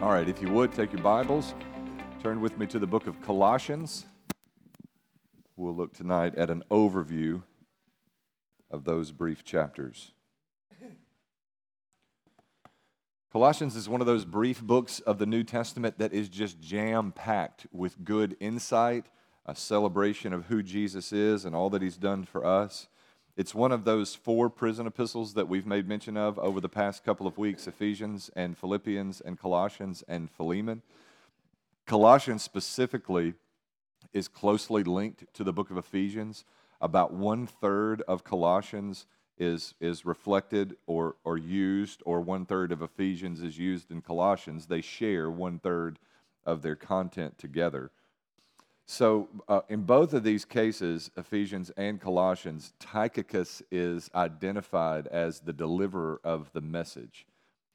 All right, if you would, take your Bibles, turn with me to the book of Colossians. We'll look tonight at an overview of those brief chapters. Colossians is one of those brief books of the New Testament that is just jam packed with good insight, a celebration of who Jesus is and all that he's done for us. It's one of those four prison epistles that we've made mention of over the past couple of weeks Ephesians and Philippians and Colossians and Philemon. Colossians specifically is closely linked to the book of Ephesians. About one third of Colossians is, is reflected or, or used, or one third of Ephesians is used in Colossians. They share one third of their content together. So, uh, in both of these cases, Ephesians and Colossians, Tychicus is identified as the deliverer of the message.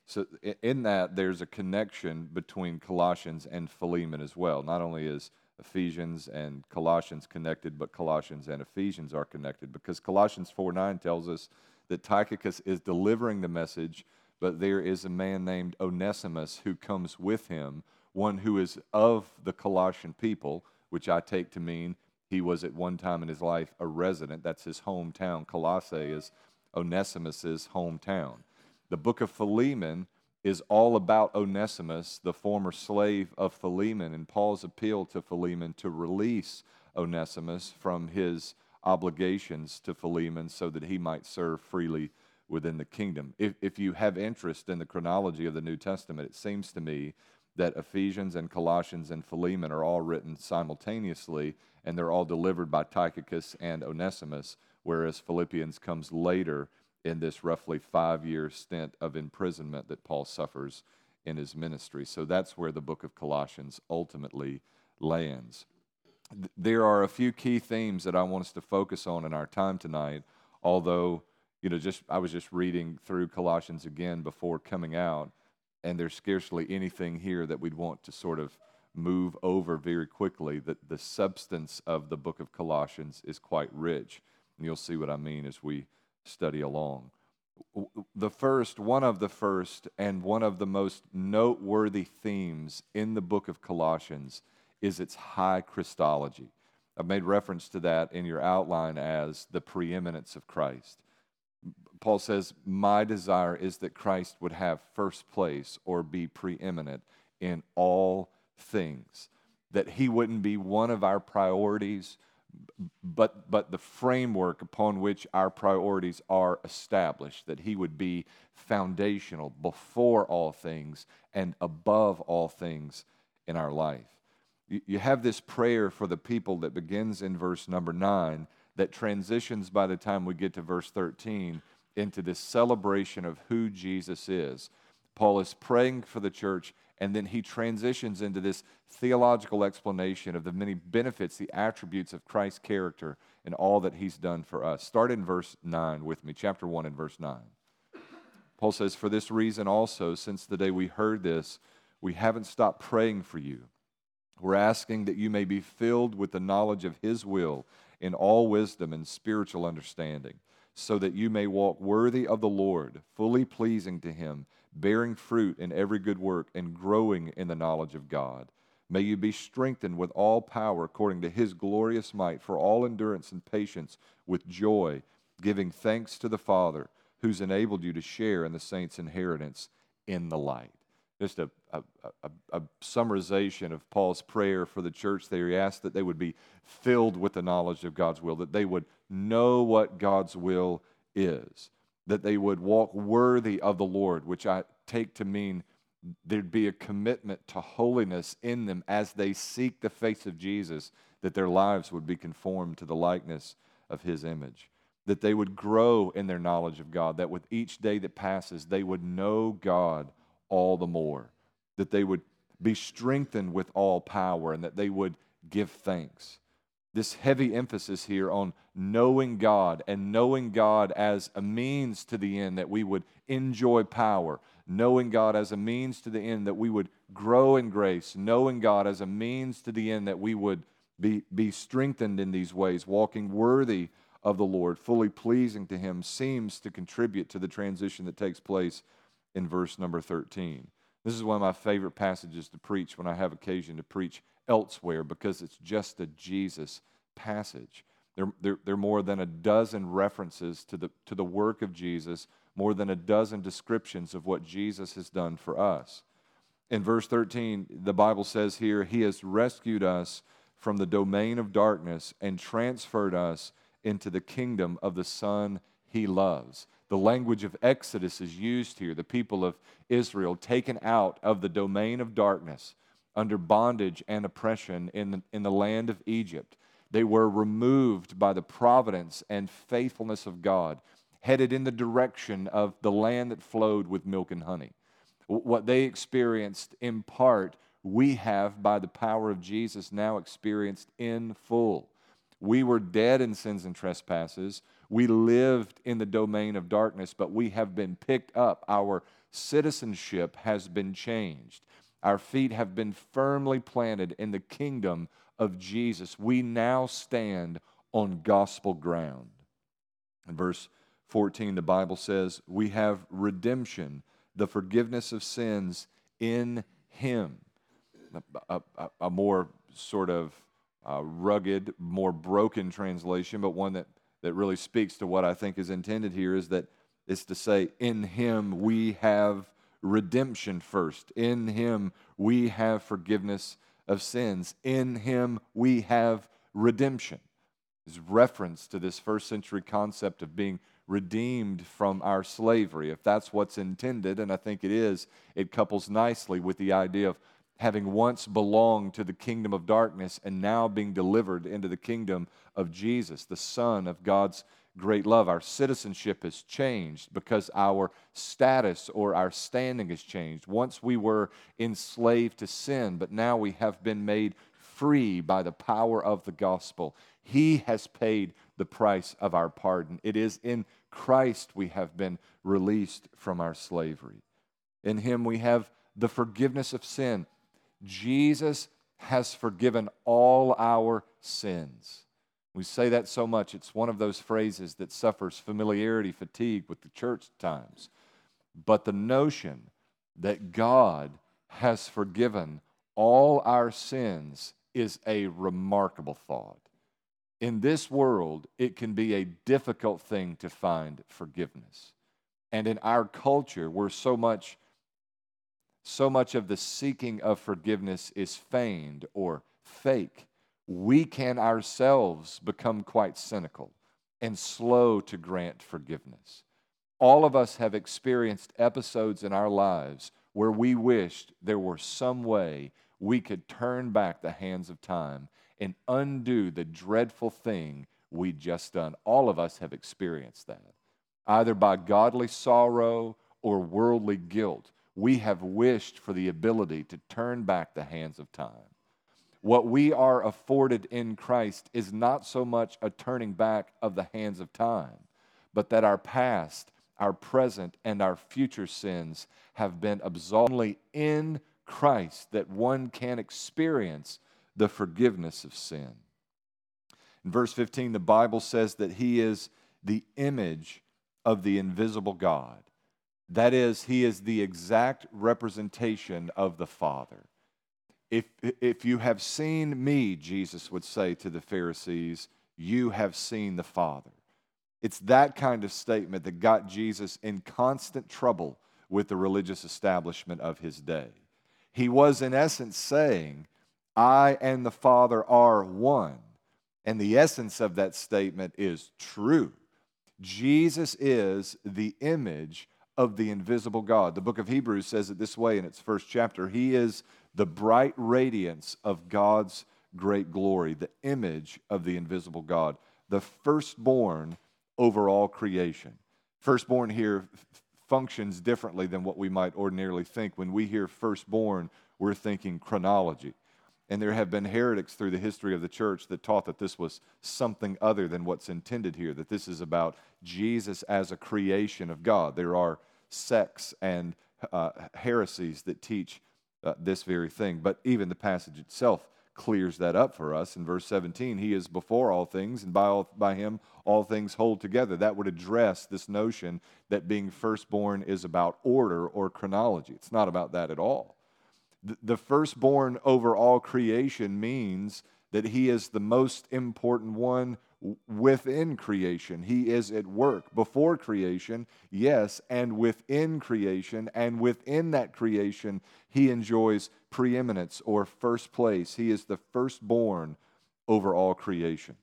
So, in that, there's a connection between Colossians and Philemon as well. Not only is Ephesians and Colossians connected, but Colossians and Ephesians are connected because Colossians 4 9 tells us that Tychicus is delivering the message, but there is a man named Onesimus who comes with him, one who is of the Colossian people which I take to mean he was at one time in his life a resident. That's his hometown. Colossae is Onesimus's hometown. The book of Philemon is all about Onesimus, the former slave of Philemon, and Paul's appeal to Philemon to release Onesimus from his obligations to Philemon so that he might serve freely within the kingdom. If, if you have interest in the chronology of the New Testament, it seems to me that Ephesians and Colossians and Philemon are all written simultaneously, and they're all delivered by Tychicus and Onesimus, whereas Philippians comes later in this roughly five year stint of imprisonment that Paul suffers in his ministry. So that's where the book of Colossians ultimately lands. There are a few key themes that I want us to focus on in our time tonight, although, you know, just I was just reading through Colossians again before coming out and there's scarcely anything here that we'd want to sort of move over very quickly. That the substance of the book of Colossians is quite rich. And you'll see what I mean as we study along. The first, one of the first, and one of the most noteworthy themes in the book of Colossians is its high Christology. I've made reference to that in your outline as the preeminence of Christ. Paul says, My desire is that Christ would have first place or be preeminent in all things, that he wouldn't be one of our priorities, but, but the framework upon which our priorities are established, that he would be foundational before all things and above all things in our life. You, have this prayer for the people that begins in verse number nine that transitions by the time we get to verse 13 into this celebration of who Jesus is. Paul is praying for the church, and then he transitions into this theological explanation of the many benefits, the attributes of Christ's character, and all that he's done for us. Start in verse 9 with me, chapter 1 and verse 9. Paul says, For this reason also, since the day we heard this, we haven't stopped praying for you. We're asking that you may be filled with the knowledge of his will in all wisdom and spiritual understanding so that you may walk worthy of the Lord, fully pleasing to him, bearing fruit in every good work, and growing in the knowledge of God. May you be strengthened with all power according to his glorious might for all endurance and patience with joy, giving thanks to the Father who's enabled you to share in the saints' inheritance in the light. Just a, a, a, a summarization of Paul's prayer for the church there. He asked that they would be filled with the knowledge of God's will, that they would know what God's will is, that they would walk worthy of the Lord, which I take to mean there'd be a commitment to holiness in them as they seek the face of Jesus, that their lives would be conformed to the likeness of his image, that they would grow in their knowledge of God, that with each day that passes, they would know God all the more, that they would be strengthened with all power, and that they would give thanks this heavy emphasis here on knowing God and knowing God as a means to the end that we would enjoy power, knowing God as a means to the end that we would grow in grace, knowing God as a means to the end that we would be, be strengthened in these ways, walking worthy of the Lord, fully pleasing to Him, seems to contribute to the transition that takes place in verse number 13. This is one of my favorite passages to preach when I have occasion to preach elsewhere because it's just a Jesus passage. There, there, there are more than a dozen references to the, to the work of Jesus, more than a dozen descriptions of what Jesus has done for us. In verse 13, the Bible says here, He has rescued us from the domain of darkness and transferred us into the kingdom of the Son He loves. The language of Exodus is used here. The people of Israel taken out of the domain of darkness under bondage and oppression in the, in the land of Egypt. They were removed by the providence and faithfulness of God, headed in the direction of the land that flowed with milk and honey. What they experienced in part, we have by the power of Jesus now experienced in full. We were dead in sins and trespasses. We lived in the domain of darkness, but we have been picked up. Our citizenship has been changed. Our feet have been firmly planted in the kingdom of Jesus. We now stand on gospel ground. In verse 14, the Bible says, We have redemption, the forgiveness of sins in Him. A, a, a more sort of uh, rugged, more broken translation, but one that, that really speaks to what I think is intended here is that it's to say, In Him we have redemption first. In him we have forgiveness of sins. In him we have redemption. Is reference to this first century concept of being redeemed from our slavery. If that's what's intended, and I think it is, it couples nicely with the idea of having once belonged to the kingdom of darkness and now being delivered into the kingdom of Jesus, the Son of God's great love. Our citizenship has changed because our status or our standing has changed. Once we were enslaved to sin, but now we have been made free by the power of the gospel. He has paid the price of our pardon. It is in Christ we have been released from our slavery. In Him we have the forgiveness of sin. Jesus has forgiven all our sins. We say that so much, it's one of those phrases that suffers familiarity fatigue with the church times. But the notion that God has forgiven all our sins is a remarkable thought. In this world, it can be a difficult thing to find forgiveness. And in our culture, where so much so much of the seeking of forgiveness is feigned or fake, we can ourselves become quite cynical and slow to grant forgiveness. All of us have experienced episodes in our lives where we wished there were some way we could turn back the hands of time and undo the dreadful thing we'd just done. All of us have experienced that, either by godly sorrow or worldly guilt. We have wished for the ability to turn back the hands of time. What we are afforded in Christ is not so much a turning back of the hands of time, but that our past, our present, and our future sins have been absolved only in Christ that one can experience the forgiveness of sin. In verse 15, the Bible says that He is the image of the invisible God. That is, He is the exact representation of the Father. If, if you have seen me, Jesus would say to the Pharisees, you have seen the Father. It's that kind of statement that got Jesus in constant trouble with the religious establishment of his day. He was, in essence, saying, I and the Father are one. And the essence of that statement is true. Jesus is the image of the invisible God. The book of Hebrews says it this way in its first chapter He is the bright radiance of God's great glory, the image of the invisible God, the firstborn over all creation. Firstborn here functions differently than what we might ordinarily think. When we hear firstborn, we're thinking chronology. And there have been heretics through the history of the church that taught that this was something other than what's intended here, that this is about Jesus as a creation of God. There are sects and uh, heresies that teach uh, this very thing. But even the passage itself clears that up for us in verse 17. He is before all things, and by, all, by him all things hold together. That would address this notion that being firstborn is about order or chronology. It's not about that at all. The, the firstborn over all creation means that he is the most important one within creation. He is at work before creation, yes, and within creation. And within that creation, he enjoys preeminence or first place. He is the firstborn over all creation.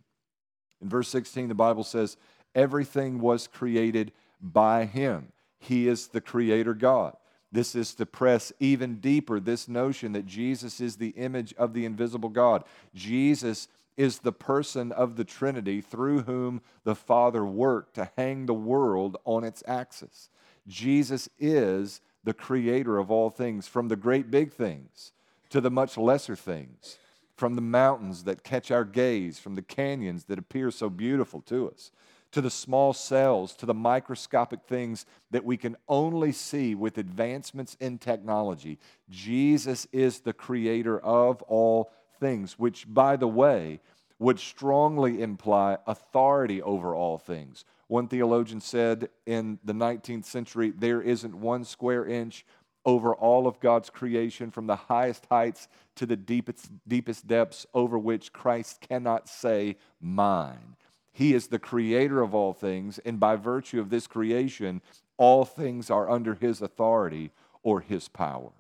In verse 16, the Bible says, Everything was created by him. He is the creator God. This is to press even deeper this notion that Jesus is the image of the invisible God. Jesus is the person of the Trinity through whom the Father worked to hang the world on its axis. Jesus is the creator of all things, from the great big things to the much lesser things, from the mountains that catch our gaze, from the canyons that appear so beautiful to us, to the small cells, to the microscopic things that we can only see with advancements in technology. Jesus is the creator of all things, which, by the way, would strongly imply authority over all things. One theologian said in the 19th century there isn't one square inch over all of God's creation, from the highest heights to the deepest, deepest depths, over which Christ cannot say, Mine. He is the creator of all things, and by virtue of this creation, all things are under his authority or his power.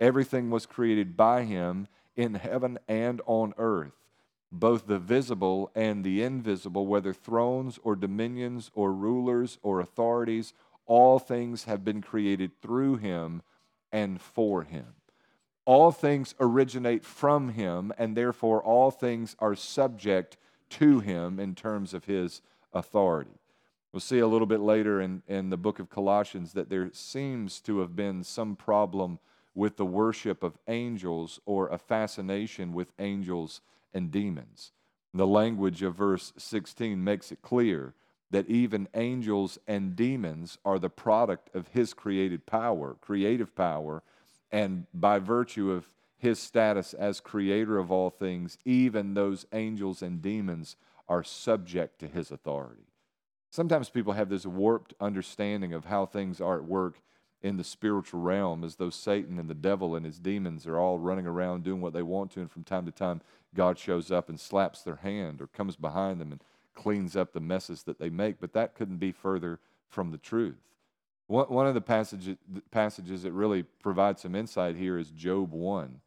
Everything was created by him in heaven and on earth, both the visible and the invisible, whether thrones or dominions or rulers or authorities, all things have been created through him and for him. All things originate from him, and therefore all things are subject to him in terms of his authority. We'll see a little bit later in, in the book of Colossians that there seems to have been some problem with the worship of angels or a fascination with angels and demons. The language of verse 16 makes it clear that even angels and demons are the product of his created power, creative power, and by virtue of his status as creator of all things, even those angels and demons are subject to his authority. Sometimes people have this warped understanding of how things are at work in the spiritual realm as though Satan and the devil and his demons are all running around doing what they want to, and from time to time, God shows up and slaps their hand or comes behind them and cleans up the messes that they make. But that couldn't be further from the truth. One of the passages, passages that really provides some insight here is Job 1.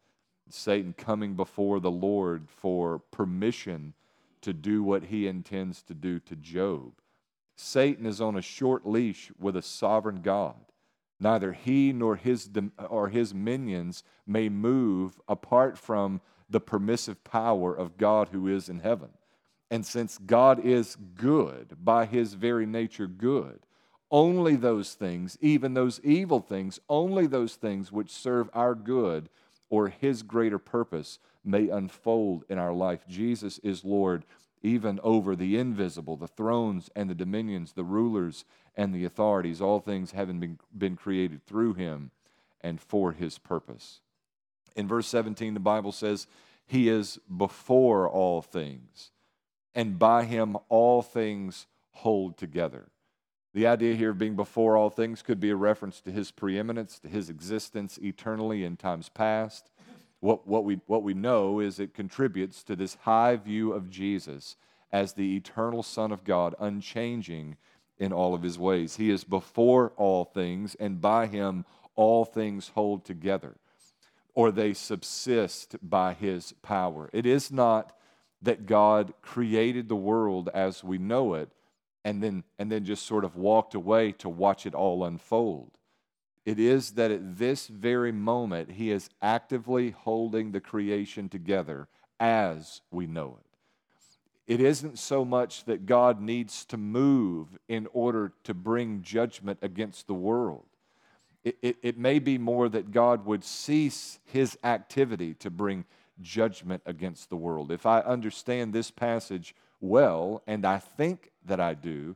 Satan coming before the Lord for permission to do what he intends to do to Job. Satan is on a short leash with a sovereign God. Neither he nor his, or his minions may move apart from the permissive power of God who is in heaven. And since God is good, by his very nature good, only those things, even those evil things, only those things which serve our good or his greater purpose may unfold in our life. Jesus is Lord even over the invisible, the thrones and the dominions, the rulers and the authorities, all things having been, been created through him and for his purpose. In verse 17, the Bible says, He is before all things, and by him all things hold together. The idea here of being before all things could be a reference to his preeminence, to his existence eternally in times past. What, what, we, what we know is it contributes to this high view of Jesus as the eternal Son of God, unchanging in all of his ways. He is before all things, and by him all things hold together, or they subsist by his power. It is not that God created the world as we know it and then, and then just sort of walked away to watch it all unfold. It is that at this very moment, He is actively holding the creation together as we know it. It isn't so much that God needs to move in order to bring judgment against the world. It, it, it, may be more that God would cease his activity to bring judgment against the world. If I understand this passage well, and I think that I do,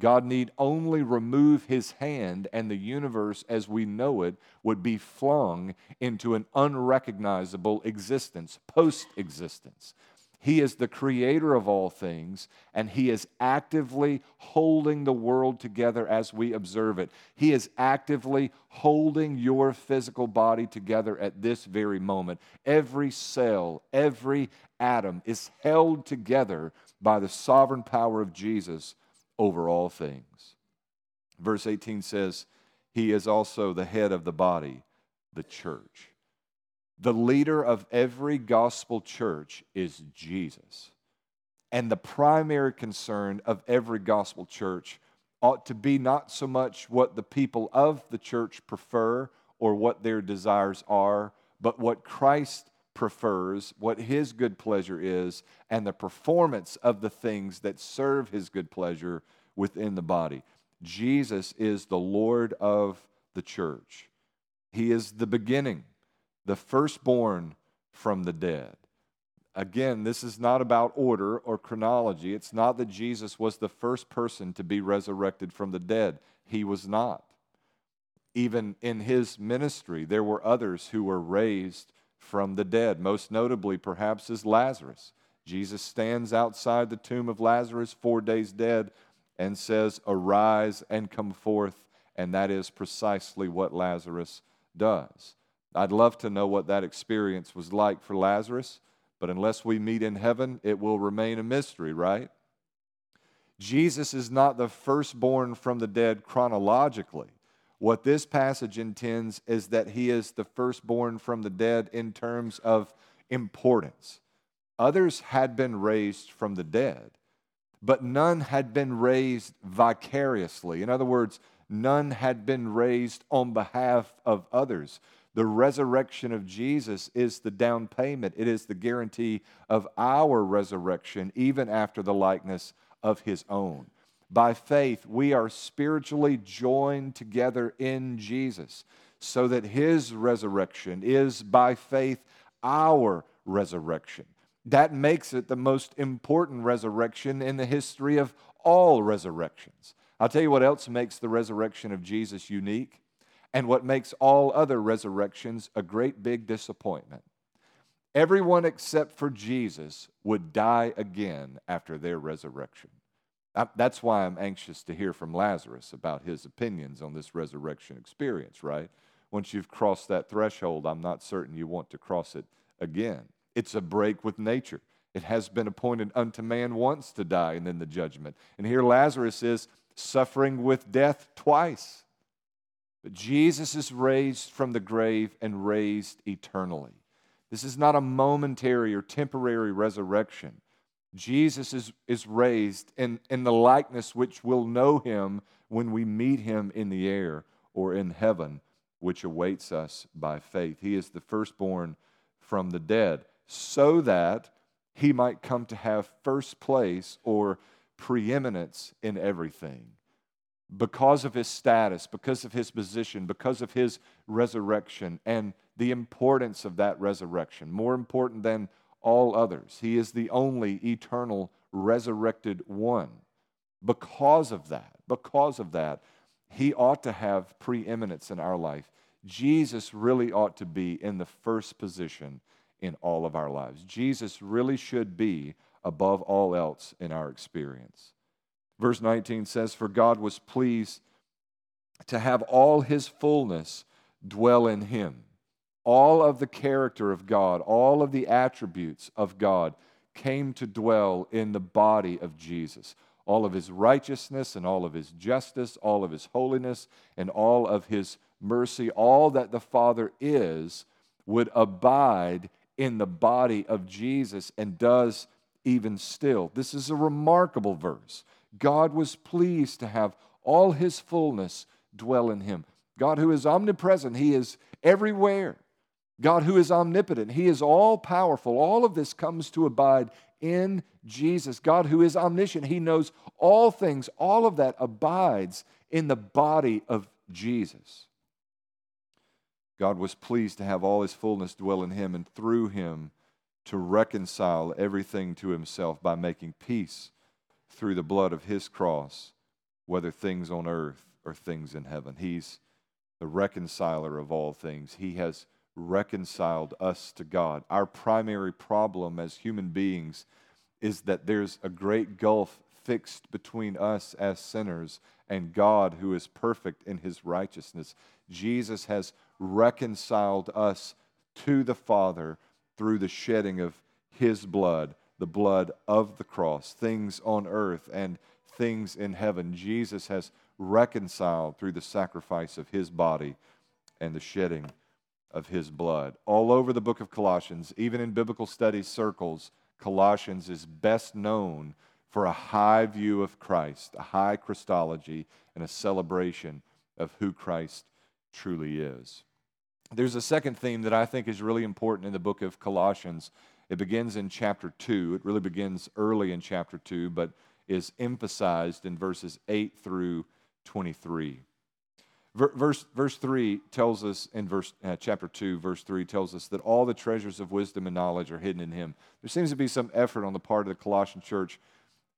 God need only remove his hand, and the universe as we know it would be flung into an unrecognizable existence, post existence. He is the creator of all things, and He is actively holding the world together as we observe it. He is actively holding your physical body together at this very moment. Every cell, every atom is held together by the sovereign power of Jesus over all things. Verse 18 says, He is also the head of the body, the church. The leader of every gospel church is Jesus. And the primary concern of every gospel church ought to be not so much what the people of the church prefer or what their desires are, but what Christ prefers, what his good pleasure is, and the performance of the things that serve his good pleasure within the body. Jesus is the Lord of the church, he is the beginning the firstborn from the dead. Again, this is not about order or chronology. It's not that Jesus was the first person to be resurrected from the dead. He was not. Even in his ministry, there were others who were raised from the dead, most notably, perhaps, is Lazarus. Jesus stands outside the tomb of Lazarus, four days dead, and says, Arise and come forth. And that is precisely what Lazarus does. I'd love to know what that experience was like for Lazarus, but unless we meet in heaven, it will remain a mystery, right? Jesus is not the firstborn from the dead chronologically. What this passage intends is that he is the firstborn from the dead in terms of importance. Others had been raised from the dead, but none had been raised vicariously. In other words, none had been raised on behalf of others. The resurrection of Jesus is the down payment, it is the guarantee of our resurrection, even after the likeness of his own. By faith, we are spiritually joined together in Jesus, so that his resurrection is by faith our resurrection. That makes it the most important resurrection in the history of all resurrections. I'll tell you what else makes the resurrection of Jesus unique and what makes all other resurrections a great big disappointment. Everyone except for Jesus would die again after their resurrection. That's why I'm anxious to hear from Lazarus about his opinions on this resurrection experience, right? Once you've crossed that threshold, I'm not certain you want to cross it again. It's a break with nature. It has been appointed unto man once to die and then the judgment. And here Lazarus is suffering with death twice. But Jesus is raised from the grave and raised eternally. This is not a momentary or temporary resurrection. Jesus is, is raised in, in the likeness which will know him when we meet him in the air or in heaven, which awaits us by faith. He is the firstborn from the dead, so that he might come to have first place or preeminence in everything because of his status, because of his position, because of his resurrection, and the importance of that resurrection, more important than all others. He is the only eternal resurrected one. Because of that, because of that, he ought to have preeminence in our life. Jesus really ought to be in the first position in all of our lives. Jesus really should be above all else in our experience. Verse 19 says, For God was pleased to have all his fullness dwell in him. All of the character of God, all of the attributes of God came to dwell in the body of Jesus. All of his righteousness and all of his justice, all of his holiness and all of his mercy, all that the Father is, would abide in the body of Jesus and does even still. This is a remarkable verse. God was pleased to have all his fullness dwell in him. God, who is omnipresent, he is everywhere. God, who is omnipotent, he is all powerful. All of this comes to abide in Jesus. God, who is omniscient, he knows all things. All of that abides in the body of Jesus. God was pleased to have all his fullness dwell in him and through him to reconcile everything to himself by making peace through the blood of his cross whether things on earth or things in heaven. He's the reconciler of all things. He has reconciled us to God. Our primary problem as human beings is that there's a great gulf fixed between us as sinners and God, who is perfect in his righteousness. Jesus has reconciled us to the Father through the shedding of his blood, the blood of the cross, things on earth and things in heaven. Jesus has reconciled through the sacrifice of his body and the shedding of his blood. All over the book of Colossians, even in biblical studies circles, Colossians is best known for a high view of Christ, a high Christology, and a celebration of who Christ truly is. There's a second theme that I think is really important in the book of Colossians. It begins in chapter 2. It really begins early in chapter 2, but is emphasized in verses 8 through 23. Verse, verse 3 tells us, in verse, uh, chapter 2, verse 3 tells us that all the treasures of wisdom and knowledge are hidden in him. There seems to be some effort on the part of the Colossian church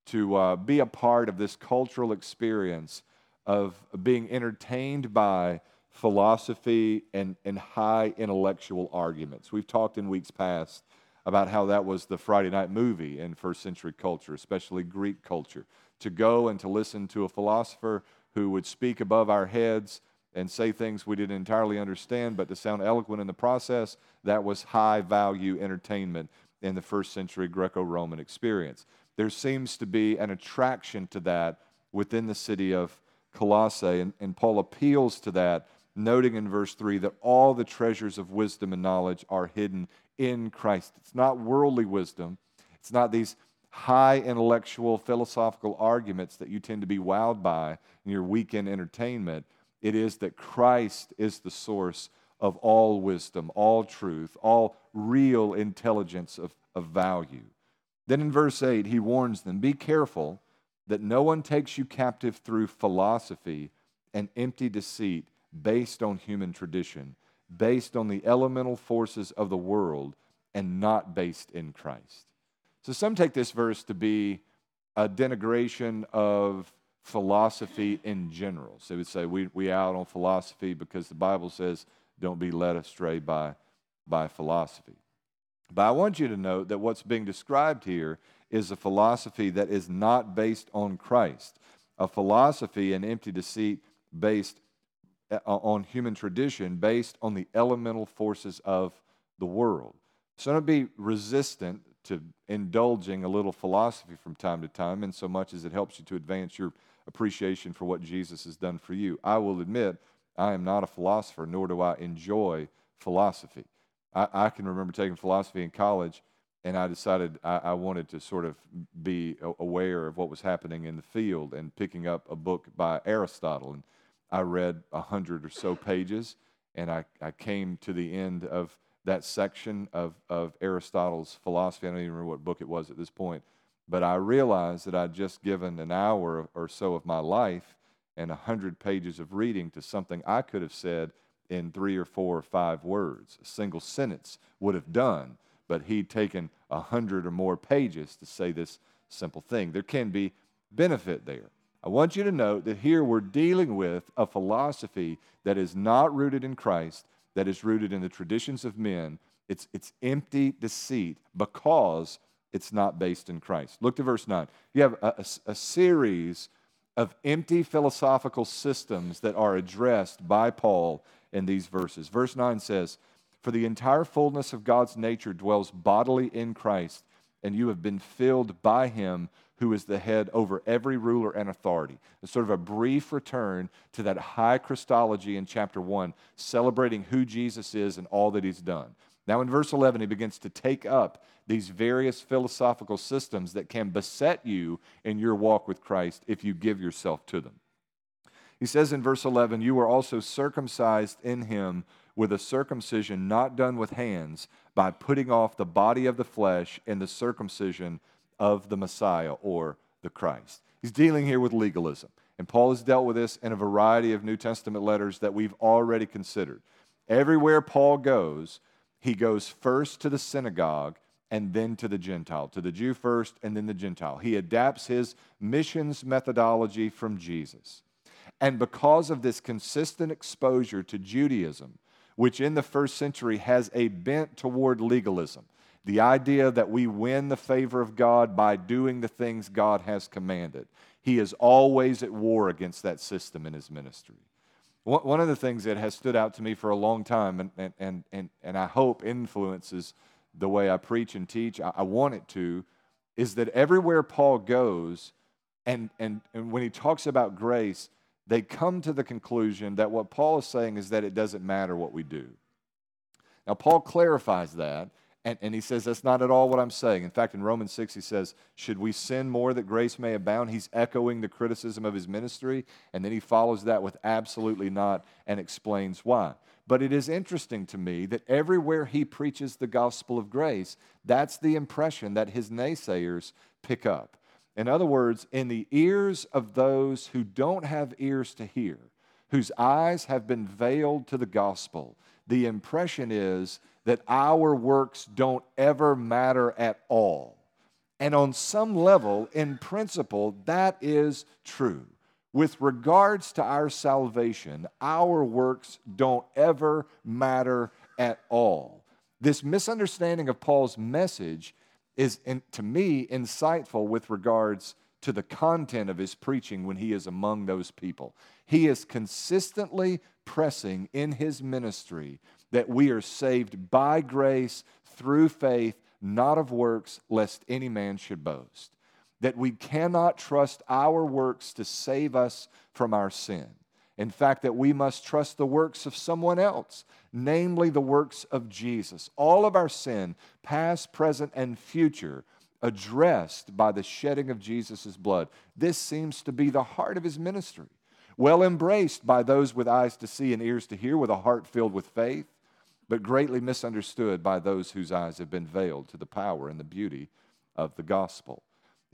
to uh, be a part of this cultural experience of being entertained by philosophy and, and high intellectual arguments. We've talked in weeks past about how that was the Friday night movie in first century culture, especially Greek culture. To go and to listen to a philosopher who would speak above our heads and say things we didn't entirely understand, but to sound eloquent in the process, that was high value entertainment in the first century Greco Roman experience. There seems to be an attraction to that within the city of Colossae, and, and Paul appeals to that, noting in verse 3 that all the treasures of wisdom and knowledge are hidden in Christ. It's not worldly wisdom, it's not these high intellectual philosophical arguments that you tend to be wowed by in your weekend entertainment. It is that Christ is the source of all wisdom, all truth, all real intelligence of, of value. Then in verse 8, he warns them Be careful that no one takes you captive through philosophy and empty deceit based on human tradition, based on the elemental forces of the world, and not based in Christ. So some take this verse to be a denigration of philosophy in general. So they would say, we, we out on philosophy because the Bible says, don't be led astray by, by philosophy. But I want you to note that what's being described here is a philosophy that is not based on Christ, a philosophy and empty deceit based uh, on human tradition, based on the elemental forces of the world. So don't be resistant to indulging a little philosophy from time to time, in so much as it helps you to advance your appreciation for what Jesus has done for you. I will admit, I am not a philosopher, nor do I enjoy philosophy. I, I can remember taking philosophy in college, and I decided I, I wanted to sort of be aware of what was happening in the field and picking up a book by Aristotle. And I read a hundred or so pages, and I, I came to the end of that section of, of Aristotle's philosophy. I don't even remember what book it was at this point. But I realized that I'd just given an hour or so of my life and a hundred pages of reading to something I could have said in three or four or five words. A single sentence would have done, but he'd taken a hundred or more pages to say this simple thing. There can be benefit there. I want you to note that here we're dealing with a philosophy that is not rooted in Christ, that is rooted in the traditions of men. It's, it's empty deceit because it's not based in Christ. Look to verse 9. You have a, a, a series of empty philosophical systems that are addressed by Paul in these verses. Verse 9 says, For the entire fullness of God's nature dwells bodily in Christ, and you have been filled by him who is the head over every ruler and authority. It's sort of a brief return to that high Christology in chapter 1, celebrating who Jesus is and all that he's done. Now, in verse 11, he begins to take up these various philosophical systems that can beset you in your walk with Christ if you give yourself to them. He says in verse 11, You were also circumcised in him with a circumcision not done with hands, by putting off the body of the flesh in the circumcision of the Messiah or the Christ. He's dealing here with legalism. And Paul has dealt with this in a variety of New Testament letters that we've already considered. Everywhere Paul goes, he goes first to the synagogue and then to the Gentile, to the Jew first and then the Gentile. He adapts his missions methodology from Jesus. And because of this consistent exposure to Judaism, which in the first century has a bent toward legalism, the idea that we win the favor of God by doing the things God has commanded. He is always at war against that system in his ministry. One of the things that has stood out to me for a long time, and, and, and, and I hope influences the way I preach and teach, I, want it to, is that everywhere Paul goes, and, and, and when he talks about grace, they come to the conclusion that what Paul is saying is that it doesn't matter what we do. Now, Paul clarifies that and, and he says, that's not at all what I'm saying. In fact, in Romans 6, he says, Should we sin more that grace may abound? He's echoing the criticism of his ministry. And then he follows that with absolutely not and explains why. But it is interesting to me that everywhere he preaches the gospel of grace, that's the impression that his naysayers pick up. In other words, in the ears of those who don't have ears to hear, whose eyes have been veiled to the gospel, the impression is that our works don't ever matter at all. And on some level, in principle, that is true. With regards to our salvation, our works don't ever matter at all. This misunderstanding of Paul's message is, to me, insightful with regards to the content of his preaching when he is among those people. He is consistently pressing in his ministry that we are saved by grace through faith, not of works, lest any man should boast. That we cannot trust our works to save us from our sin. In fact, that we must trust the works of someone else, namely the works of Jesus. All of our sin, past, present, and future, addressed by the shedding of Jesus' blood. This seems to be the heart of his ministry. Well embraced by those with eyes to see and ears to hear, with a heart filled with faith but greatly misunderstood by those whose eyes have been veiled to the power and the beauty of the gospel.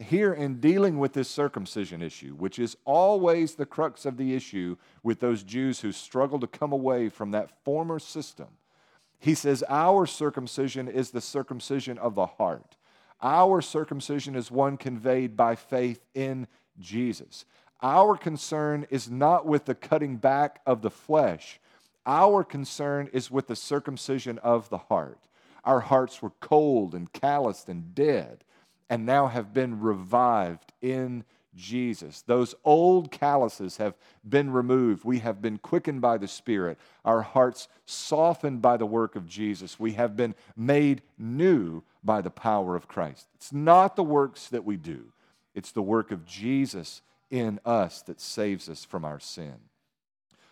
Here, in dealing with this circumcision issue, which is always the crux of the issue with those Jews who struggle to come away from that former system, he says, Our circumcision is the circumcision of the heart. Our circumcision is one conveyed by faith in Jesus. Our concern is not with the cutting back of the flesh, our concern is with the circumcision of the heart. Our hearts were cold and calloused and dead, and now have been revived in Jesus. Those old calluses have been removed. We have been quickened by the Spirit. Our hearts softened by the work of Jesus. We have been made new by the power of Christ. It's not the works that we do, it's the work of Jesus in us that saves us from our sin.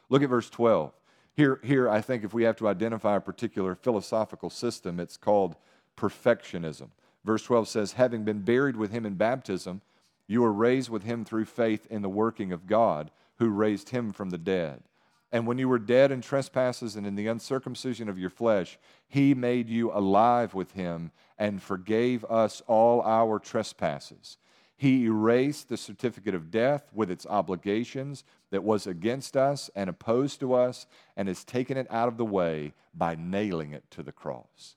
Look at verse 12. Here, here, I think if we have to identify a particular philosophical system, it's called perfectionism. Verse 12 says, Having been buried with him in baptism, you were raised with him through faith in the working of God, who raised him from the dead. And when you were dead in trespasses and in the uncircumcision of your flesh, he made you alive with him and forgave us all our trespasses. He erased the certificate of death with its obligations that was against us and opposed to us and has taken it out of the way by nailing it to the cross.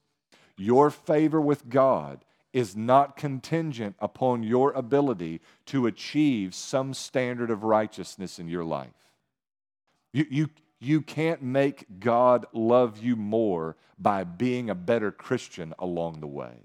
Your favor with God is not contingent upon your ability to achieve some standard of righteousness in your life. You, you, you can't make God love you more by being a better Christian along the way.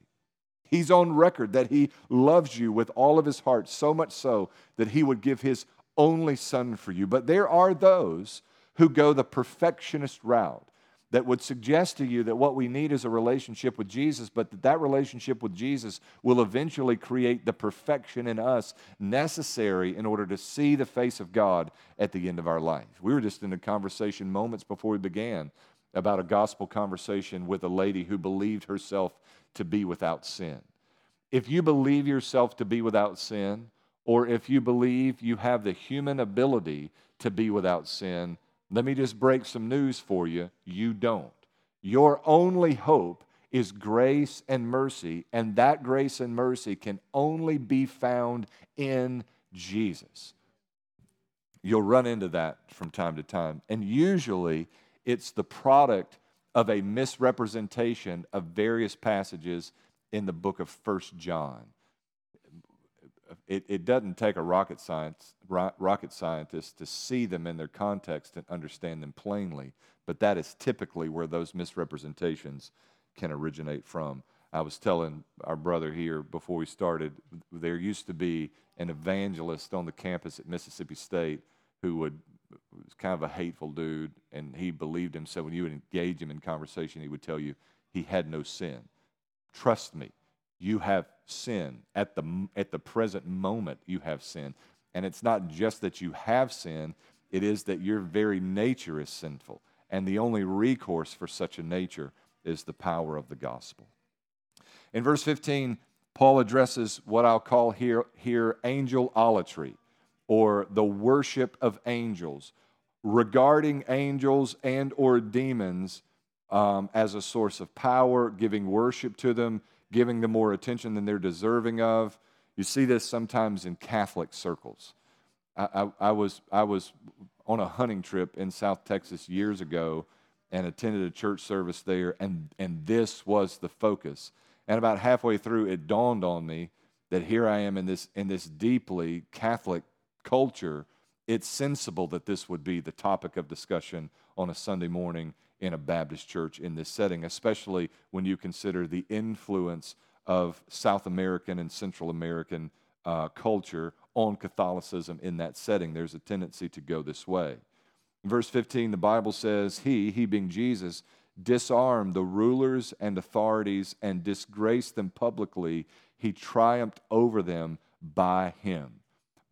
He's on record that he loves you with all of his heart, so much so that he would give his only son for you. But there are those who go the perfectionist route that would suggest to you that what we need is a relationship with Jesus, but that that relationship with Jesus will eventually create the perfection in us necessary in order to see the face of God at the end of our life. We were just in a conversation moments before we began about a gospel conversation with a lady who believed herself to be without sin. If you believe yourself to be without sin, or if you believe you have the human ability to be without sin, let me just break some news for you. You don't. Your only hope is grace and mercy, and that grace and mercy can only be found in Jesus. You'll run into that from time to time, and usually it's the product of a misrepresentation of various passages in the book of First John. It, it doesn't take a rocket, science, rocket scientist to see them in their context and understand them plainly, but that is typically where those misrepresentations can originate from. I was telling our brother here before we started, there used to be an evangelist on the campus at Mississippi State who would was kind of a hateful dude, and he believed him. So when you would engage him in conversation, he would tell you he had no sin. Trust me, you have sin at the at the present moment. You have sin, and it's not just that you have sin; it is that your very nature is sinful, and the only recourse for such a nature is the power of the gospel. In verse 15, Paul addresses what I'll call here, here angelolatry, or the worship of angels, regarding angels and or demons um, as a source of power, giving worship to them, giving them more attention than they're deserving of. You see this sometimes in Catholic circles. I, I, I was, I was on a hunting trip in South Texas years ago and attended a church service there, and, and this was the focus. And about halfway through, it dawned on me that here I am in this, in this deeply Catholic culture. It's sensible that this would be the topic of discussion on a Sunday morning in a Baptist church in this setting, especially when you consider the influence of South American and Central American uh, culture on Catholicism in that setting. There's a tendency to go this way. In verse 15, the Bible says, He, he being Jesus, disarmed the rulers and authorities and disgraced them publicly. He triumphed over them by Him.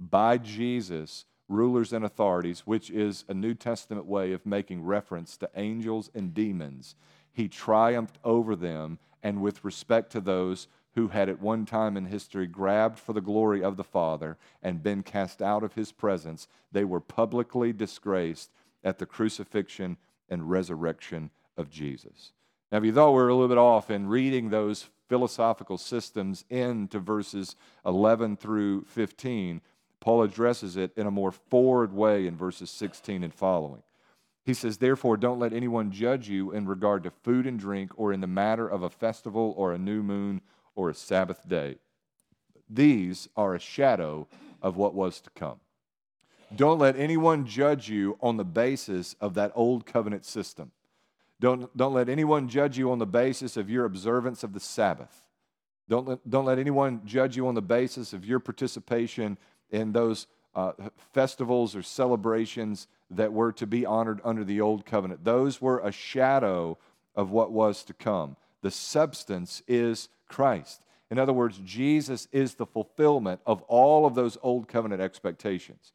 By Jesus, rulers and authorities, which is a New Testament way of making reference to angels and demons, he triumphed over them, and with respect to those who had at one time in history grabbed for the glory of the Father and been cast out of his presence, they were publicly disgraced at the crucifixion and resurrection of Jesus. Now, if you thought we were a little bit off in reading those philosophical systems into verses 11 through 15, Paul addresses it in a more forward way in verses 16 and following. He says, Therefore, don't let anyone judge you in regard to food and drink, or in the matter of a festival, or a new moon, or a Sabbath day. These are a shadow of what was to come. Don't let anyone judge you on the basis of that old covenant system. Don't, don't let anyone judge you on the basis of your observance of the Sabbath. Don't let, don't let anyone judge you on the basis of your participation in those uh, festivals or celebrations that were to be honored under the old covenant. Those were a shadow of what was to come. The substance is Christ. In other words, Jesus is the fulfillment of all of those old covenant expectations.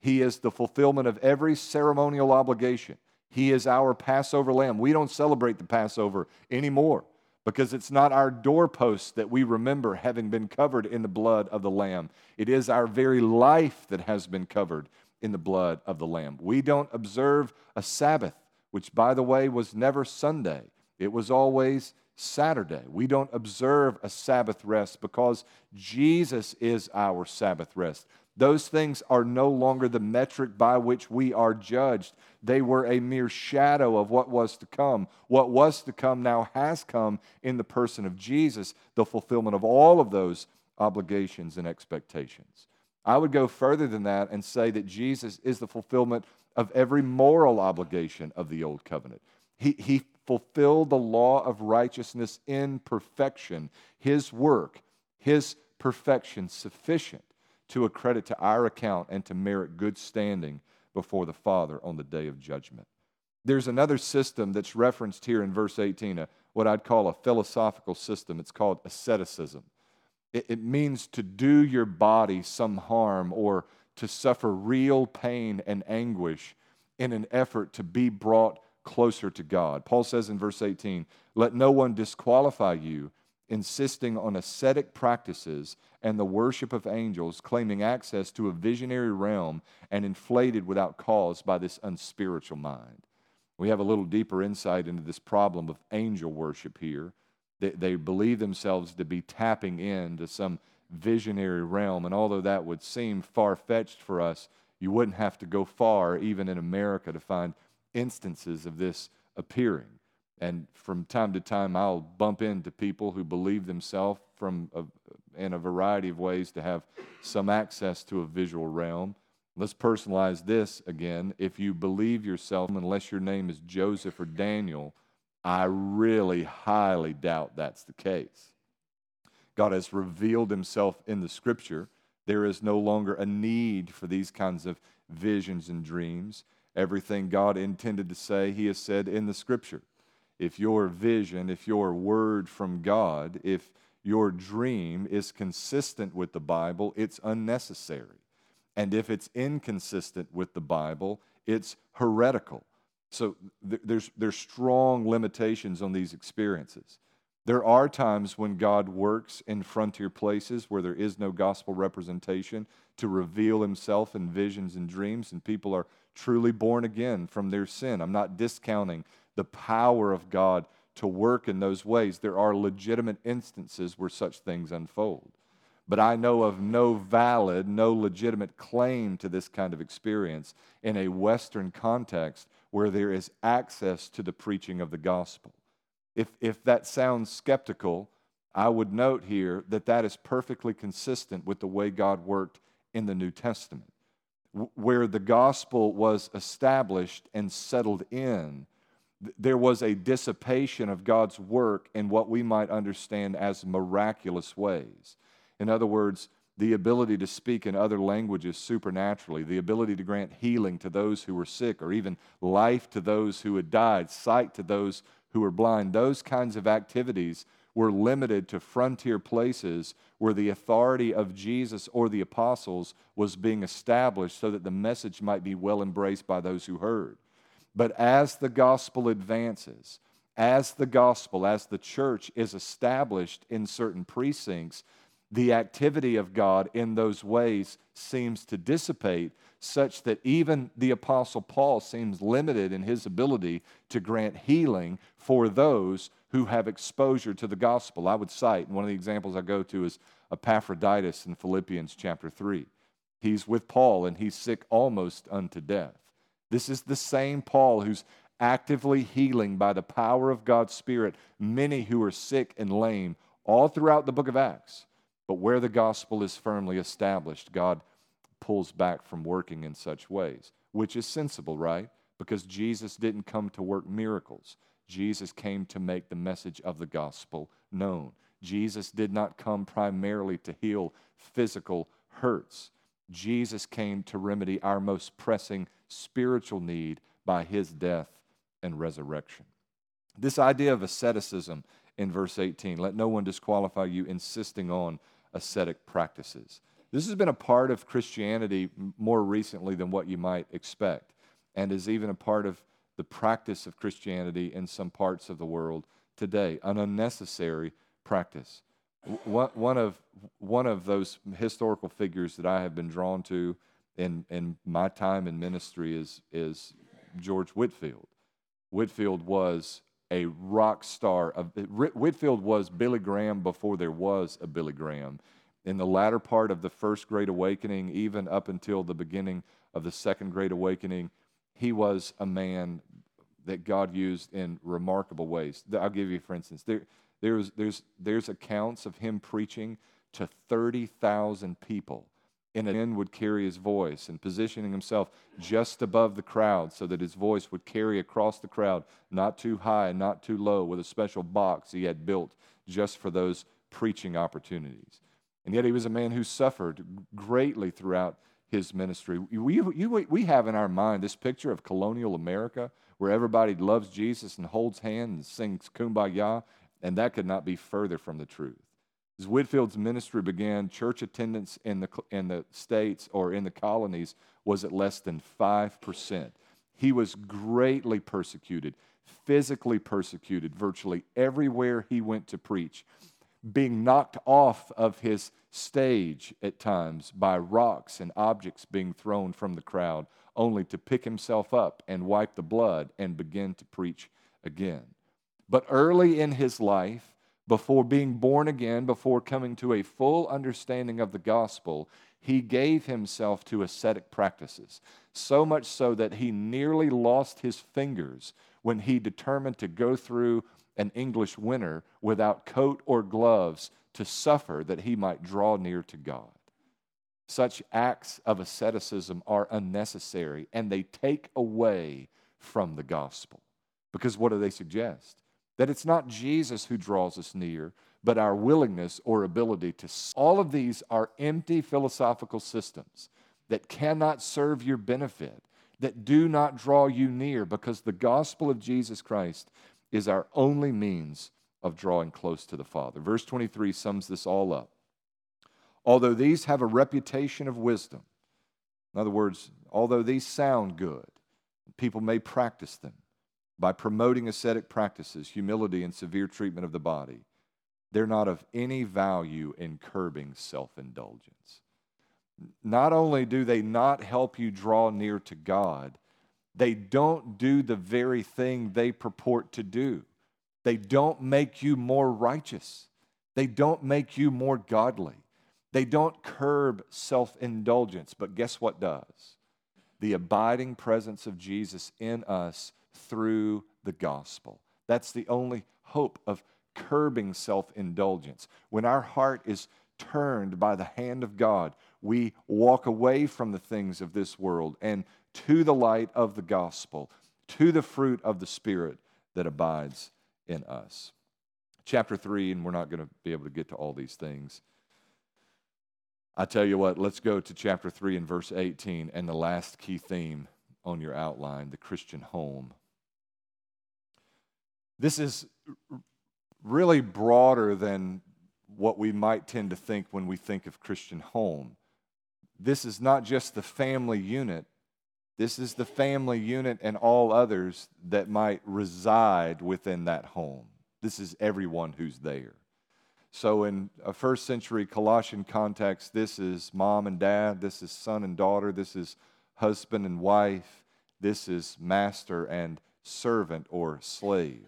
He is the fulfillment of every ceremonial obligation. He is our Passover lamb. We don't celebrate the Passover anymore because it's not our doorposts that we remember having been covered in the blood of the Lamb. It is our very life that has been covered in the blood of the Lamb. We don't observe a Sabbath, which, by the way, was never Sunday, it was always Saturday. We don't observe a Sabbath rest because Jesus is our Sabbath rest. Those things are no longer the metric by which we are judged. They were a mere shadow of what was to come. What was to come now has come in the person of Jesus, the fulfillment of all of those obligations and expectations. I would go further than that and say that Jesus is the fulfillment of every moral obligation of the old covenant. He, he fulfilled the law of righteousness in perfection, his work, his perfection sufficient to accredit to our account and to merit good standing before the Father on the day of judgment. There's another system that's referenced here in verse 18, a, what I'd call a philosophical system. It's called asceticism. It, it means to do your body some harm or to suffer real pain and anguish in an effort to be brought closer to God. Paul says in verse 18, Let no one disqualify you insisting on ascetic practices and the worship of angels, claiming access to a visionary realm and inflated without cause by this unspiritual mind. We have a little deeper insight into this problem of angel worship here. They, they believe themselves to be tapping into some visionary realm, and although that would seem far fetched for us, you wouldn't have to go far, even in America, to find instances of this appearing. And from time to time, I'll bump into people who believe themselves from a, in a variety of ways to have some access to a visual realm. Let's personalize this again. If you believe yourself, unless your name is Joseph or Daniel, I really highly doubt that's the case. God has revealed himself in the scripture. There is no longer a need for these kinds of visions and dreams. Everything God intended to say, he has said in the scripture. If your vision, if your word from God, if your dream is consistent with the Bible, it's unnecessary. And if it's inconsistent with the Bible, it's heretical. So th- there's, there's strong limitations on these experiences. There are times when God works in frontier places where there is no gospel representation to reveal himself in visions and dreams, and people are truly born again from their sin. I'm not discounting the power of God to work in those ways. There are legitimate instances where such things unfold. But I know of no valid, no legitimate claim to this kind of experience in a Western context where there is access to the preaching of the gospel. If, if that sounds skeptical, I would note here that that is perfectly consistent with the way God worked in the New Testament, where the gospel was established and settled in. There was a dissipation of God's work in what we might understand as miraculous ways. In other words, the ability to speak in other languages supernaturally, the ability to grant healing to those who were sick, or even life to those who had died, sight to those who were blind. Those kinds of activities were limited to frontier places where the authority of Jesus or the apostles was being established so that the message might be well embraced by those who heard. But as the gospel advances, as the gospel, as the church is established in certain precincts, the activity of God in those ways seems to dissipate, such that even the Apostle Paul seems limited in his ability to grant healing for those who have exposure to the gospel. I would cite, one of the examples I go to is Epaphroditus in Philippians chapter 3. He's with Paul and he's sick almost unto death. This is the same Paul who's actively healing by the power of God's Spirit many who are sick and lame all throughout the book of Acts. But where the gospel is firmly established, God pulls back from working in such ways, which is sensible, right? Because Jesus didn't come to work miracles. Jesus came to make the message of the gospel known. Jesus did not come primarily to heal physical hurts. Jesus came to remedy our most pressing spiritual need by his death and resurrection. This idea of asceticism in verse 18 let no one disqualify you insisting on ascetic practices. This has been a part of Christianity more recently than what you might expect, and is even a part of the practice of Christianity in some parts of the world today, an unnecessary practice. One of, one of those historical figures that I have been drawn to in, in my time in ministry is, is George Whitefield. Whitefield was a rock star. Of, Whitefield was Billy Graham before there was a Billy Graham. In the latter part of the first Great Awakening, even up until the beginning of the second Great Awakening, he was a man that God used in remarkable ways. I'll give you, for instance, there, there's, there's, there's accounts of him preaching to 30,000 people And end would carry his voice and positioning himself just above the crowd so that his voice would carry across the crowd, not too high and not too low, with a special box he had built just for those preaching opportunities. And yet he was a man who suffered greatly throughout his ministry. We, we, we have in our mind this picture of colonial America where everybody loves Jesus and holds hands and sings kumbaya, and that could not be further from the truth. As Whitefield's ministry began, church attendance in the, in the states or in the colonies was at less than 5%. He was greatly persecuted, physically persecuted, virtually everywhere he went to preach, being knocked off of his stage at times by rocks and objects being thrown from the crowd, only to pick himself up and wipe the blood and begin to preach again. But early in his life, before being born again, before coming to a full understanding of the gospel, he gave himself to ascetic practices, so much so that he nearly lost his fingers when he determined to go through an English winter without coat or gloves to suffer that he might draw near to God. Such acts of asceticism are unnecessary and they take away from the gospel. Because what do they suggest? That it's not Jesus who draws us near, but our willingness or ability to. All of these are empty philosophical systems that cannot serve your benefit, that do not draw you near, because the gospel of Jesus Christ is our only means of drawing close to the Father. Verse 23 sums this all up. Although these have a reputation of wisdom, in other words, although these sound good, people may practice them by promoting ascetic practices, humility, and severe treatment of the body, they're not of any value in curbing self indulgence. Not only do they not help you draw near to God, they don't do the very thing they purport to do. They don't make you more righteous. They don't make you more godly. They don't curb self indulgence. But guess what does? The abiding presence of Jesus in us through the gospel. That's the only hope of curbing self indulgence. When our heart is turned by the hand of God, we walk away from the things of this world and to the light of the gospel, to the fruit of the Spirit that abides in us. Chapter 3, and we're not going to be able to get to all these things. I tell you what, let's go to chapter 3 and verse 18 and the last key theme on your outline the Christian home. This is really broader than what we might tend to think when we think of Christian home. This is not just the family unit, this is the family unit and all others that might reside within that home. This is everyone who's there. So, in a first century Colossian context, this is mom and dad, this is son and daughter, this is husband and wife, this is master and servant or slave.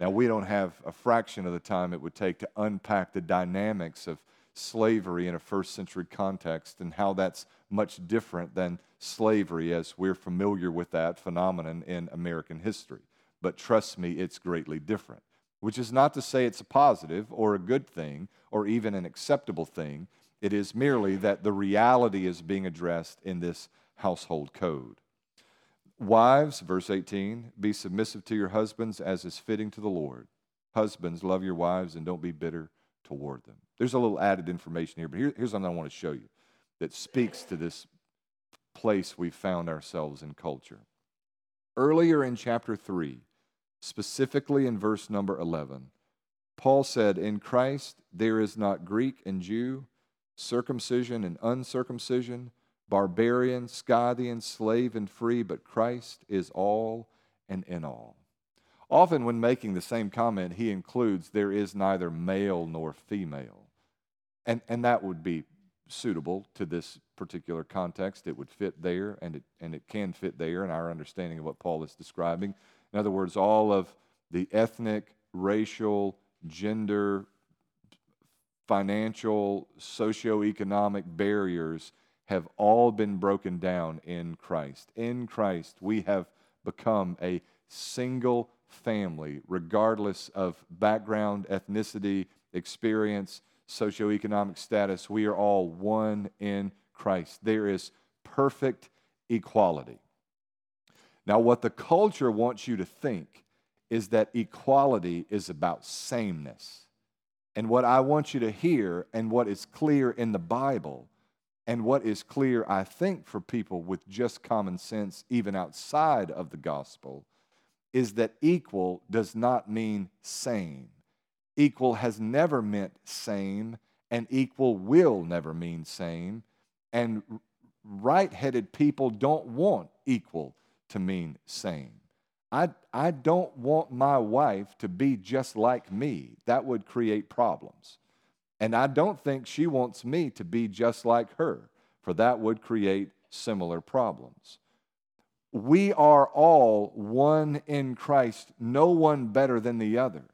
Now, we don't have a fraction of the time it would take to unpack the dynamics of slavery in a first century context and how that's much different than slavery as we're familiar with that phenomenon in American history. But trust me, it's greatly different, which is not to say it's a positive or a good thing or even an acceptable thing. It is merely that the reality is being addressed in this household code. Wives, verse 18, be submissive to your husbands as is fitting to the Lord. Husbands, love your wives and don't be bitter toward them. There's a little added information here, but here, here's something I want to show you that speaks to this place we found ourselves in culture. Earlier in chapter 3, specifically in verse number 11, Paul said, In Christ there is not Greek and Jew, circumcision and uncircumcision barbarian, Scythian, slave, and free, but Christ is all and in all. Often, when making the same comment, he includes there is neither male nor female. And, and that would be suitable to this particular context. It would fit there, and it, and it can fit there in our understanding of what Paul is describing. In other words, all of the ethnic, racial, gender, financial, socioeconomic barriers have all been broken down in Christ. In Christ, we have become a single family, regardless of background, ethnicity, experience, socioeconomic status. We are all one in Christ. There is perfect equality. Now, what the culture wants you to think is that equality is about sameness. And what I want you to hear, and what is clear in the Bible, and what is clear, I think, for people with just common sense, even outside of the gospel, is that equal does not mean same. Equal has never meant same, and equal will never mean same. And right headed people don't want equal to mean same. I, I don't want my wife to be just like me. That would create problems. And I don't think she wants me to be just like her, for that would create similar problems. We are all one in Christ, no one better than the other.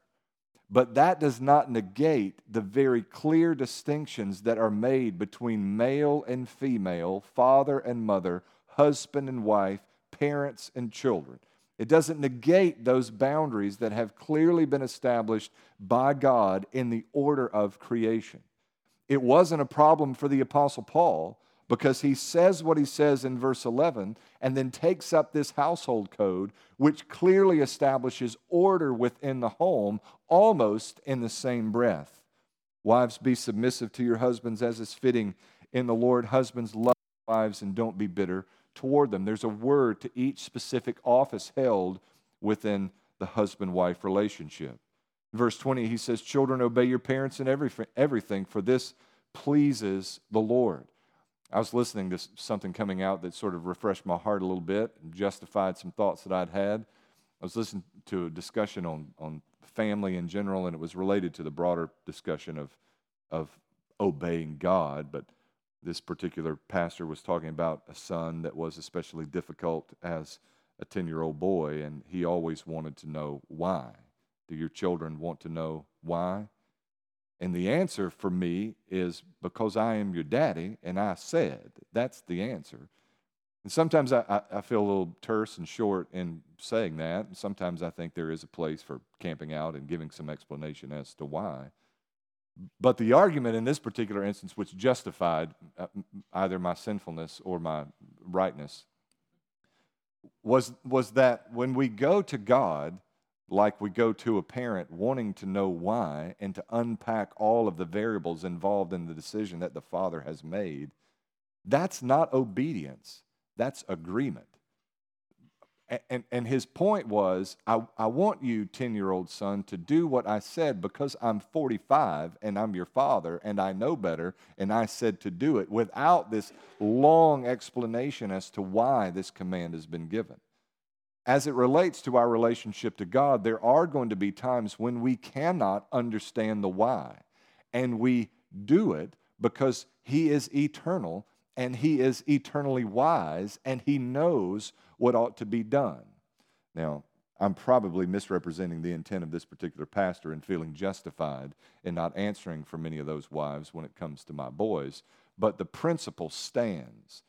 But that does not negate the very clear distinctions that are made between male and female, father and mother, husband and wife, parents and children. It doesn't negate those boundaries that have clearly been established by God in the order of creation. It wasn't a problem for the Apostle Paul because he says what he says in verse 11 and then takes up this household code, which clearly establishes order within the home almost in the same breath. Wives, be submissive to your husbands as is fitting in the Lord. Husbands, love wives and don't be bitter toward them. There's a word to each specific office held within the husband wife relationship. Verse 20, he says, Children, obey your parents in every, everything, for this pleases the Lord. I was listening to something coming out that sort of refreshed my heart a little bit and justified some thoughts that I'd had. I was listening to a discussion on, on family in general, and it was related to the broader discussion of, of obeying God. But this particular pastor was talking about a son that was especially difficult as a 10 year old boy, and he always wanted to know why. Do your children want to know why? And the answer for me is because I am your daddy and I said. That's the answer. And sometimes I, I, feel a little terse and short in saying that. And sometimes I think there is a place for camping out and giving some explanation as to why. But the argument in this particular instance, which justified uh, either my sinfulness or my rightness, was, was that when we go to God, like we go to a parent wanting to know why and to unpack all of the variables involved in the decision that the father has made, that's not obedience, that's agreement. And, and his point was I, I want you, 10 year old son, to do what I said because I'm 45 and I'm your father and I know better and I said to do it without this long explanation as to why this command has been given as it relates to our relationship to God, there are going to be times when we cannot understand the why. And we do it because He is eternal and He is eternally wise and He knows what ought to be done. Now, I'm probably misrepresenting the intent of this particular pastor and feeling justified in not answering for many of those wives when it comes to my boys, but the principle stands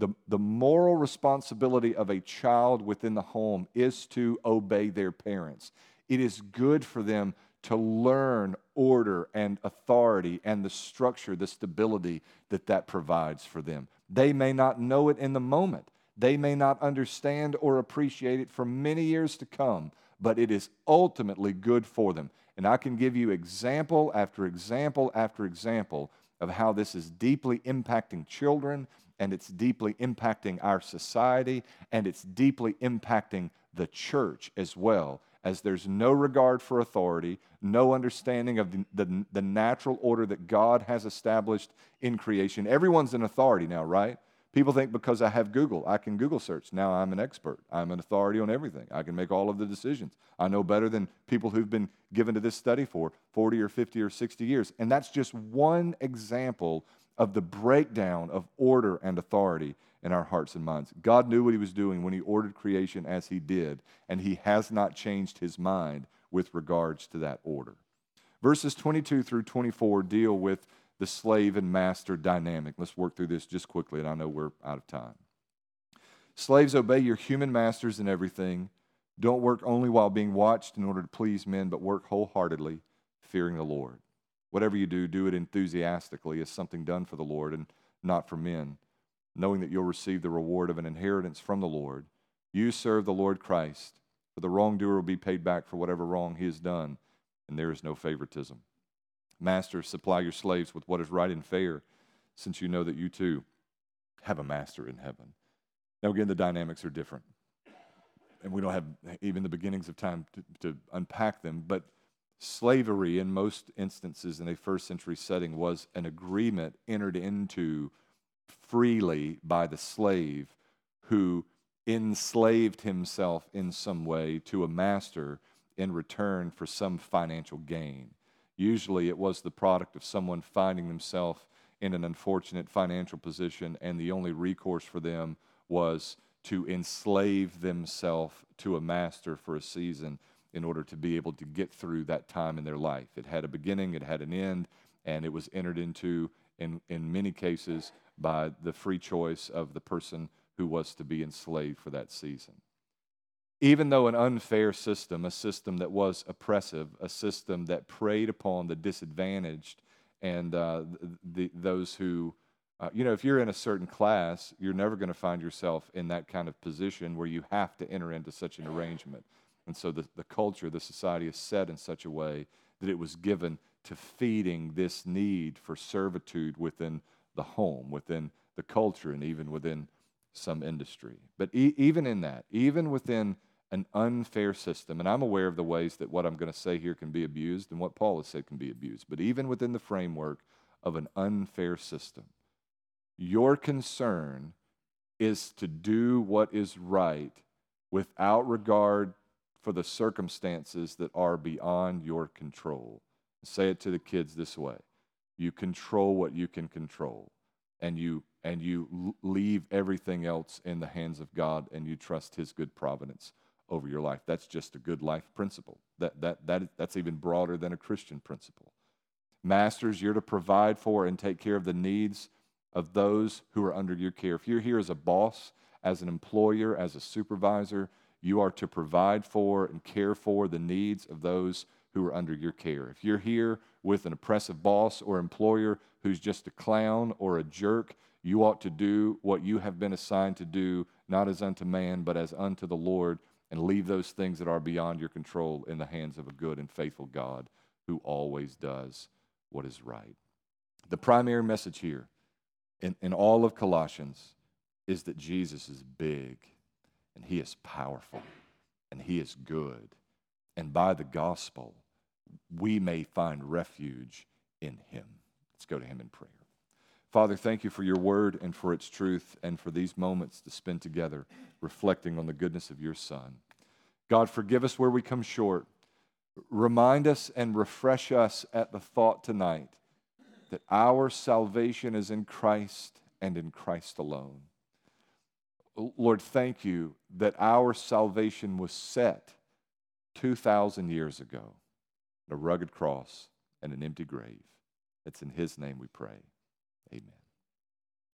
the, the moral responsibility of a child within the home is to obey their parents. It is good for them to learn order and authority and the structure, the stability that that provides for them. They may not know it in the moment, they may not understand or appreciate it for many years to come, but it is ultimately good for them. And I can give you example after example after example of how this is deeply impacting children and it's deeply impacting our society, and it's deeply impacting the church as well, as there's no regard for authority, no understanding of the, the, the, natural order that God has established in creation. Everyone's an authority now, right? People think because I have Google, I can Google search. Now I'm an expert. I'm an authority on everything. I can make all of the decisions. I know better than people who've been given to this study for 40 or 50 or 60 years. And that's just one example of the breakdown of order and authority in our hearts and minds. God knew what He was doing when He ordered creation as He did, and He has not changed His mind with regards to that order. Verses 22 through 24 deal with the slave and master dynamic. Let's work through this just quickly, and I know we're out of time. Slaves, obey your human masters in everything. Don't work only while being watched in order to please men, but work wholeheartedly, fearing the Lord. Whatever you do, do it enthusiastically as something done for the Lord and not for men, knowing that you'll receive the reward of an inheritance from the Lord. You serve the Lord Christ, for the wrongdoer will be paid back for whatever wrong he has done, and there is no favoritism. Masters, supply your slaves with what is right and fair, since you know that you too have a master in heaven. Now, again, the dynamics are different. And we don't have even the beginnings of time to, to unpack them, but Slavery, in most instances in a first century setting, was an agreement entered into freely by the slave who enslaved himself in some way to a master in return for some financial gain. Usually it was the product of someone finding themselves in an unfortunate financial position, and the only recourse for them was to enslave themselves to a master for a season in order to be able to get through that time in their life. It had a beginning, it had an end, and it was entered into, in, in many cases, by the free choice of the person who was to be enslaved for that season. Even though an unfair system, a system that was oppressive, a system that preyed upon the disadvantaged and uh, the, those who, uh, you know, if you're in a certain class, you're never going to find yourself in that kind of position where you have to enter into such an arrangement. And so the, the culture, the society is set in such a way that it was given to feeding this need for servitude within the home, within the culture, and even within some industry. But e- even in that, even within an unfair system, and I'm aware of the ways that what I'm going to say here can be abused and what Paul has said can be abused, but even within the framework of an unfair system, your concern is to do what is right without regard for the circumstances that are beyond your control. Say it to the kids this way. You control what you can control, and you and you leave everything else in the hands of God and you trust His good providence over your life. That's just a good life principle. That, that, that, that's even broader than a Christian principle. Masters, you're to provide for and take care of the needs of those who are under your care. If you're here as a boss, as an employer, as a supervisor, you are to provide for and care for the needs of those who are under your care. If you're here with an oppressive boss or employer who's just a clown or a jerk, you ought to do what you have been assigned to do, not as unto man, but as unto the Lord, and leave those things that are beyond your control in the hands of a good and faithful God who always does what is right. The primary message here in, in all of Colossians is that Jesus is big and he is powerful and he is good. And by the gospel, we may find refuge in him. Let's go to him in prayer. Father, thank you for your word and for its truth and for these moments to spend together reflecting on the goodness of your Son. God, forgive us where we come short. Remind us and refresh us at the thought tonight that our salvation is in Christ and in Christ alone. Lord, thank you that our salvation was set 2,000 years ago a rugged cross and an empty grave. It's in His name we pray. Amen.